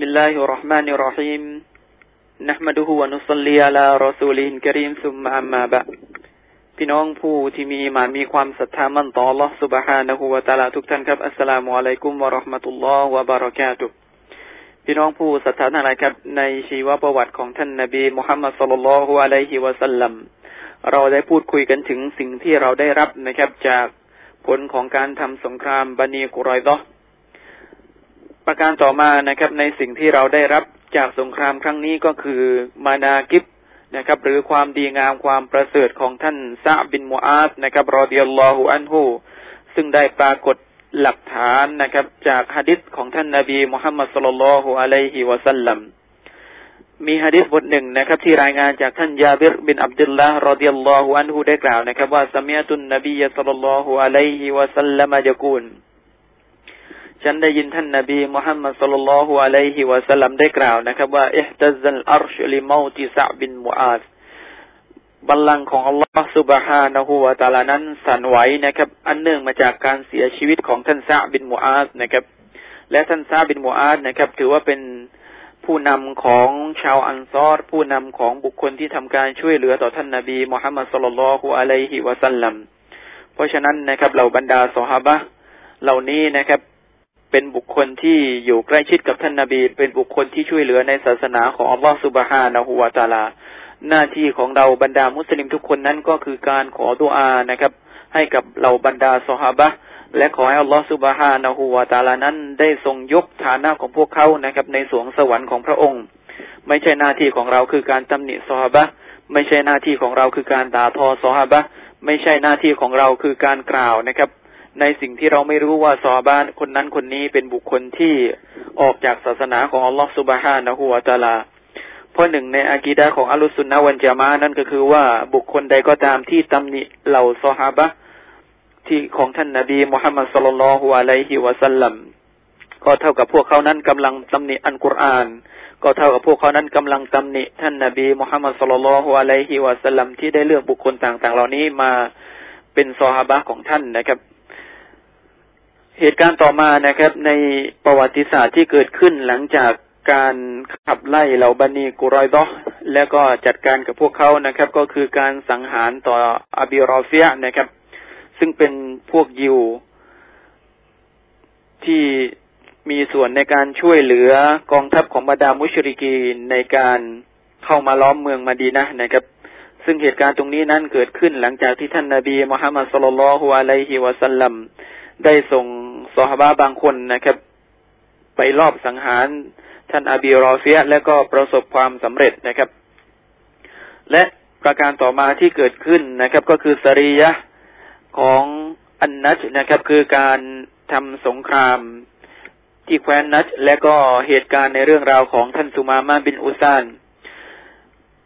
بسم الله الرحمن الرحيم نحمده ونصلي على رسوله الكريم ثم أما بعد พี่น้องผู้ที่มีมานมีความศรัทธามั่นต่อ Allah سبحانه และ تعالى ทุกท่านครับอัสสลามุอะลัยกุมวะราะห์มะตุลลอฮ์วะบารอกาตุพี่น้องผู้ศรัทธาทั้งหลายครับ ในชีวประวัติของท่านนบีมุฮัมมัดศ็อลลัลลอฮุอะลัยฮิวะสัลลัมเราได้พูดคุยกันถึงสิ่งที่เราได้รับนะครับ จากผลของการทำสงครามบันีกุรอยดอ ประการต่อมานะครับ ในสิ่งที่เราได้รับจากสงครามครั้งนี้ก็คือมานากิบนะครับ หรือความดีงามความประเสริฐของท่านซาบินมูอาสนะครับรอเดิยัลลอฮุอันฮูซึ่งได้ปรากฏหลักฐานนะครับ จากฮะดิษของท่านนาบีมุฮัมมัดสุลลัลฮุอะลัยฮิวะสัลลัมมีฮะดิษบทหนึ่งนะครับ ที่รายงานจากท่านยาบิรบินอับดุลลาห์รอดิยัลลอฮุอันฮูได้กล่าวนะครับ ว่าสมียตุนนบีสุลลัลลอฮุอะลัยฮิวะสัลลัมยะกูล ฉันได้ยินท่านนบีมุฮัมมัดصلى الله عليه وسلمได้กล่าวนะครับว่าاهتز العرش لموت سعد بن معاذบัลลังก์ของอัลลอฮ์سبحانه وتعالىนั้นสั่นไหวนะครับ อันเนื่องมาจากการเสียชีวิตของท่านซะอัด บินมุอาซนะครับ และท่านซะอัด บินมุอาซนะครับ ถือว่าเป็นผู้นำของชาวอันซอรผู้นำของบุคคลที่ทำการช่วยเหลือต่อท่านนาบีมุฮัมมัดصلى الله عليه وسلمเพราะฉะนั้นนะครับเหล่าบรรดาสหาบะเหล่านี้นะครับ เป็นบุคคลที่อยู่ใกล้ชิดกับท่านนาบี เป็นบุคคลที่ช่วยเหลือในศาสนาของอัลลอฮ์สุบฮานะฮูวะตาลา หน้าที่ของเราบรรดามุสลิมทุกคนนั้นก็คือการขอดุอานะครับ ให้กับเหล่าบรรดาสหาบะและขอให้อัลลอฮฺสุบฮานะฮูวาตาลานั้นได้ทรงยกฐานะของพวกเขานะครับ ในสวงสวรรค์ของพระองค์ ไม่ใช่หน้าที่ของเราคือการตำหนิสหาบะไม่ใช่หน้าที่ของเราคือการด่าทอสหาบะไม่ใช่หน้าที่ของเราคือการกล่าวนะครับ ในสิ่งที่เราไม่รู้ว่าซอบ้านคนนั้นคนนี้เป็นบุคคลที่ออกจากศาสนาของอัลลอฮฺสุบฮานะฮูวาตาลา เพราะหนึ่งในอากีดะของอัลลุสุนนะวันจามานั่นก็คือว่าบุคคลใดก็ตามที่ตำหนิเหล่าซอฮาบะที่ของท่านนาบีมุฮัมมัดสุลลัลฮุอะลัยฮิวะสัลลัมก็เท่ากับพวกเขานั้นกำลังตำหนิอันกุรอาน ก็เท่ากับพวกเขานั้นกำลังตำหนิท่านนาบีมุฮัมมัดสุลลัลฮุอะลัยฮิวะสัลลัมที่ได้เลือกบุคคลต่างๆ เหล่านี้มาเป็นซอฮาบะของท่านนะครับ เหตุการณ์ต่อมานะครับ ในประวัติศาสตร์ที่เกิดขึ้นหลังจากการขับไล่เหล่าบันีกุรอยดอแล้วก็จัดการกับพวกเขานะครับ ก็คือการสังหารต่ออาบิรอเฟียนะครับ ซึ่งเป็นพวกยิว ที่มีส่วนในการช่วยเหลือกองทัพของบรรดามุชริกีในการเข้ามาล้อมเมืองมาดีนะนะครับ ซึ่งเหตุการณ์ตรงนี้นั้นเกิดขึ้นหลังจากที่ท่านนาบีมุฮัมมัดสุลลัลฮุอะลัยฮิวะสัลลัมได้ส่ง สหบาบางคนนะครับ ไปรอบสังหารท่านอาบีรอเฟียและก็ประสบความสำเร็จนะครับ และประการต่อมาที่เกิดขึ้นนะครับ ก็คือสรียะของอันนัชนะครับ คือการทำสงครามที่แคว้นนัชและก็เหตุการณ์ในเรื่องราวของท่านสุมามาบินอุซาน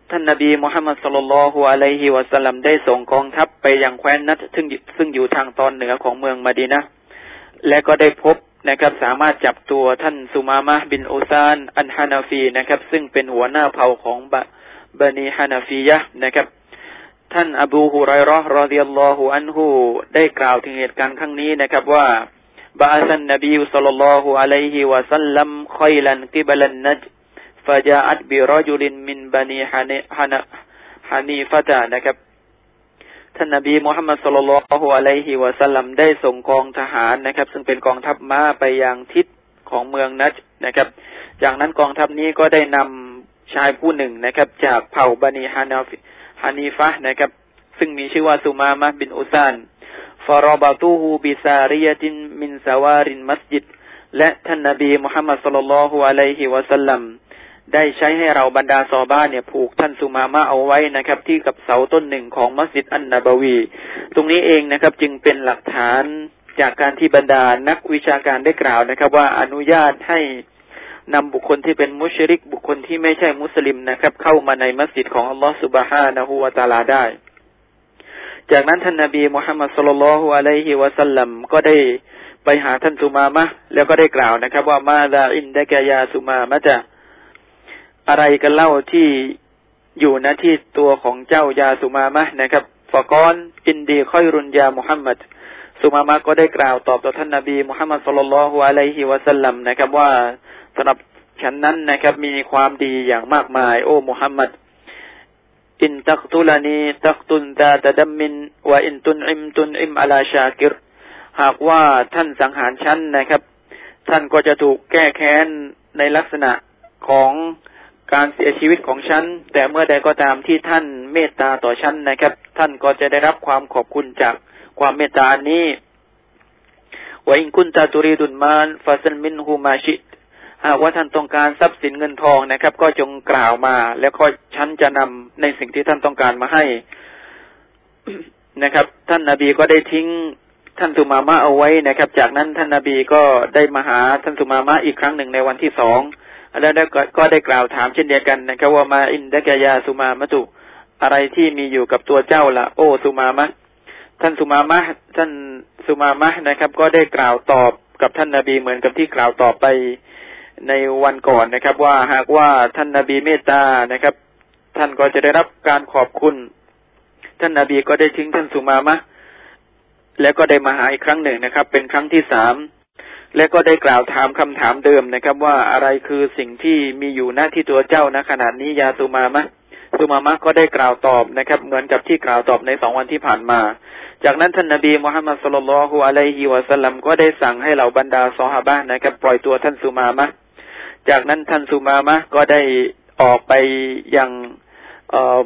ท่านนาบีมุฮัมมัดสุลลัลฮุอะลัยฮิวะสัลลัมได้ส่งกองทัพไปยังแคว้นนัชซึ่งซึ่งอยู่ทางตอนเหนือของเมืองมาดีนะ และก็ได้พบนะครับ สามารถจับตัวท่านสุมามะบินอุซาน อันฮานาฟีนะครับ ซึ่งเป็นหัวหน้าเผ่าของบะบนีฮานาฟียะนะครับ ท่านอบูฮุไรรอรอดิยัลลอฮุอันฮูได้กล่าวถึงเหตุการณ์ครั้งนี้นะครับว่าบาสันนบีสัลลัลลอฮุอะลัยฮิวะสัลลัมคอยลันกิบลันนัจฟะจาอัตบิรจุลินมินบานีฮานีฮานาฮานีฟะตานะครับ ท่านนบีมุฮัมมัดสุลลัลฮุอะลัยฮิวะสัลลัมได้ส่งกองทหารนะครับ ซึ่งเป็นกองทัพม้าไปยังทิศของเมืองนัจนะครับ จากนั้นกองทัพนี้ก็ได้นำชายผู้หนึ่งนะครับ จากเผ่าบันีฮานาฟฮานีฟะนะครับ ซึ่งมีชื่อว่าสุมามะบินอุซานฟารอบาตูฮูบิซาริยตินมินสาวารินมัสยิด และท่านนบีมุฮัมมัดสุลลัลฮุอะลัยฮิวะสัลลัม ได้ใช้ให้เราบรรดาซอบ้านเนี่ยผูกท่านสุมามะเอาไว้นะครับ ที่กับเสาต้นหนึ่งของมัสยิดอันนาบวี ตรงนี้เองนะครับ จึงเป็นหลักฐานจากการที่บรรดานักวิชาการได้กล่าวนะครับ ว่าอนุญาตให้นำบุคคลที่เป็นมุชริกบุคคลที่ไม่ใช่มุสลิมนะครับ เข้ามาในมัสยิดของอัลลอฮฺสุบฮานะฮูวาตาลาได้ จากนั้นท่านนาบีมุฮัมมัดสุลลัลฮุอะลัยฮิวะสัลลัมก็ได้ไปหาท่านสุมามะแล้วก็ได้กล่าวนะครับ ว่ามาดาอินดะกยาสุมามะจะ อะไรกันเล่าที่อยู่ณที่ตัวของเจ้ายาสุมามะนะครับฟะกอนอินดีค่อยรุนยามุฮัมมัดสุมามะก็ได้กล่าวตอบต่อท่านนาบีมุฮัมมัดสุลลัลฮุอะลัยฮิวะสัลลัมนะครับว่าสำหรับฉันนั้นนะครับ มีความดีอย่างมากมาย โอ้มุฮัมมัดอินตักตุลานีตักตุนตาตะดัมมินว่าอินตุนอิมตุนอิมอลาชากิรหากว่าท่านสังหารฉันนะครับ ท่านก็จะถูกแก้แค้นในลักษณะของ การเสียชีวิตของฉัน แต่เมื่อใดก็ตามที่ท่านเมตตาต่อฉันนะครับ ท่านก็จะได้รับความขอบคุณจากความเมตตานี้ว่าอิงคุนตาตุรีดุนมานฟาซันมินฮูมาชิตหากว่าท่านต้องการทรัพย์สินเงินทองนะครับ ก็จงกล่าวมา แล้วก็ฉันจะนำในสิ่งที่ท่านต้องการมาให้นะครับ ท่านนาบีก็ได้ทิ้งท่านสุมามะเอาไว้นะครับ จากนั้นท่านนาบีก็ได้มาหาท่านสุมามะอีกครั้งหนึ่งในวันที่สอง แล้วก็ได้กล่าวถามเช่นเดียวกันนะครับว่ามาอินดะกยาสุมามะตุอะไรที่มีอยู่กับตัวเจ้าละโอสุมามะท่านสุมามะท่านสุมามะนะครับ ก็ได้กล่าวตอบกับท่านนาบีเหมือนกับที่กล่าวตอบไปในวันก่อนนะครับ ว่าหากว่าท่านนาบีเมตตานะครับ ท่านก็จะได้รับการขอบคุณ ท่านนาบีก็ได้ทิ้งท่านสุมามะแล้วก็ได้มาหาอีกครั้งหนึ่งนะครับ เป็นครั้งที่สาม และก็ได้กล่าวถามคำถามเดิมนะครับ ว่าอะไรคือสิ่งที่มีอยู่หน้าที่ตัวเจ้านะขนาดนี้ยาสุมามะสุมามะก็ได้กล่าวตอบนะครับ เหมือนกับที่กล่าวตอบในสองวันที่ผ่านมา จากนั้นท่านนบีมุฮัมมัดสุลลัลฮุอะลัยฮิวะสัลลัมก็ได้สั่งให้เหล่าบรรดาซอฮาบะนะครับ ปล่อยตัวท่านสุมามะจากนั้นท่านสุมามะก็ได้ออกไปยัง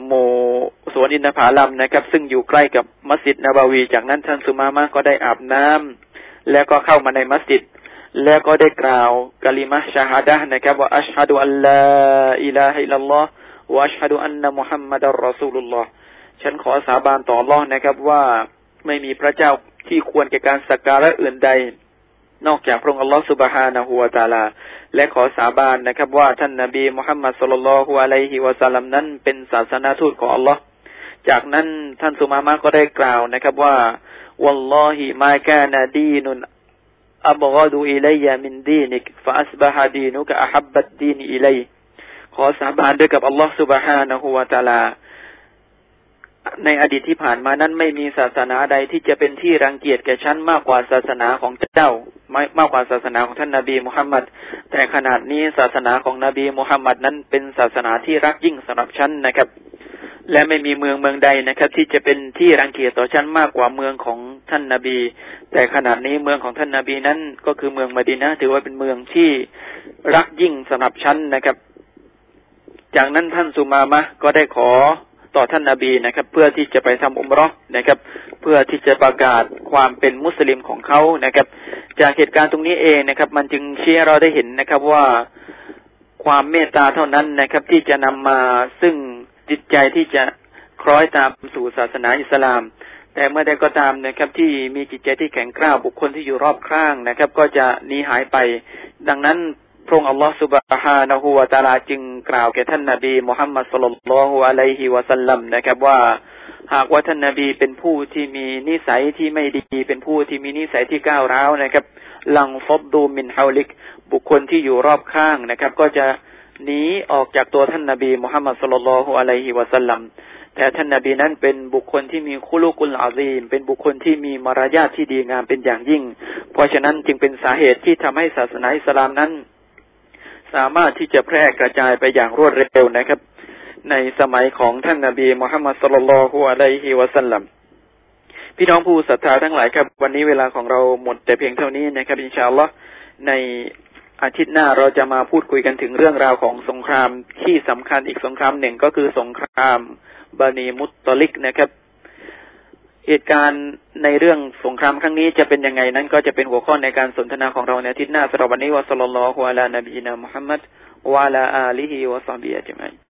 หมู่สวนอินทผลัมนะครับ ซึ่งอยู่ใกล้กับมัสยิดนบาวี จากนั้นท่านสุมามะก็ได้อาบน้ำ แล้วก็เข้ามาในมัสยิด แล้วก็ได้กล่าวกะลิมะชาฮัดะนะครับว่าأشهد أن لا إله إلا الله وأشهد أن محمدا رسول اللهฉันขอสาบานต่อรอัลลอฮ์นะครับว่าไม่มีพระเจ้าที่ควรแก่การสักการะอื่นใด นอกจากพระองค์อัลลอฮ์سبحانه وتعالى และขอสาบานนะครับ ว่าท่านนบีมุฮัมมัดصلى الله عليه وسلمนั้นเป็นศาสนทูตของอัลลอฮ์จากนั้นท่านสุมามะก็ได้กล่าวนะครับว่า วัลลอฮิมากานาดีนุนอับกอดูอิลัยมินดีนิกฟาอัสบะฮดีนุกะอัฮับบัดดีนอิลัยขอสาบานด้วยกับอัลลอฮ์สุบฮานะฮูวะตาลา ในอดีตที่ผ่านมานั้นไม่มีศาสนาใดที่จะเป็นที่รังเกียจแก่ฉันมากกว่าศาสนาของเจ้ามากกว่าศาสนาของท่านนาบีมุฮัมมัดแต่ขนาดนี้ศาสนาของนบีมุฮัมมัดนั้นเป็นศาสนาที่รักยิ่งสำหรับฉันนะครับ และไม่มีเมืองเมืองใดนะครับ ที่จะเป็นที่รังเกียจต่อฉันมากกว่าเมืองของท่านนาบี แต่ขนาดนี้เมืองของท่านนาบีนั้น ก็คือเมืองมดีนะถือว่าเป็นเมืองที่รักยิ่งสำหรับฉันนะครับ จากนั้นท่านสุมามะก็ได้ขอต่อท่านนาบีนะครับ เพื่อที่จะไปทำอุมรอนะครับ เพื่อที่จะประกาศความเป็นมุสลิมของเขานะครับ จากเหตุการณ์ตรงนี้เองนะครับ มันจึงเชี้เราได้เห็นนะครับว่าความเมตตาเท่านั้นนะครับ ที่จะนำมาซึ่ง จิตใจที่จะคล้อยตามสู่ศาสนาอิสลาม แต่เมื่อใดก็ตามนะครับ ที่มีจิตใจที่แข็งกร้าวบุคคลที่อยู่รอบข้างนะครับ ก็จะหนีหายไป ดังนั้นพระองค์อัลลอฮฺสุบฮานะฮูวาตาลาจึงกล่าวแก่ท่านนาบีมุฮัมมัดสุลลัลฮุอะลัยฮิวะสัลลัมนะครับว่าหากว่าท่านนาบีเป็นผู้ที่มีนิสัยที่ไม่ดี เป็นผู้ที่มีนิสัยที่ก้าวร้าวนะครับ ลังฟบดูมินฮาลิก บุคคลที่อยู่รอบข้างนะครับ ก็จะ นีออกจากตัวท่านนาบีมุฮัมมัดสุลลัลฮุอะลัยฮิวะสัลลัมแต่ท่านนาบีนั้นเป็นบุคคลที่มีคุลุกุลอาซีมเป็นบุคคลที่มีมารยาทที่ดีงามเป็นอย่างยิ่ง เพราะฉะนั้นจึงเป็นสาเหตุที่ทำให้ศาสนาอิสลามนั้น สามารถที่จะแพร่กระจายไปอย่างรวดเร็วนะครับ ในสมัยของท่านนาบีมุฮัมมัดสุลลัลฮุอะลัยฮิวะสัลลัมพี่น้องผู้ศรัทธาทั้งหลายครับ วันนี้เวลาของเราหมดแต่เพียงเท่านี้นะครับอินชาอัลลอฮ์ใน อาทิตย์หน้าเราจะมาพูดคุยกันถึงเรื่องราวของสงครามที่สำคัญอีกสงครามหนึ่งก็คือสงครามบานีมุตตลิกนะครับ เหตุการณ์ในเรื่องสงครามครั้งนี้จะเป็นยังไงนั้น ก็จะเป็นหัวข้อในการสนทนาของเราในอาทิตย์หน้าสำหรับวันนี้วะสัลลัลลอฮุอะลานบีนามุฮัมมัดวะลาอาลีฮิวะซอบิอัจมัย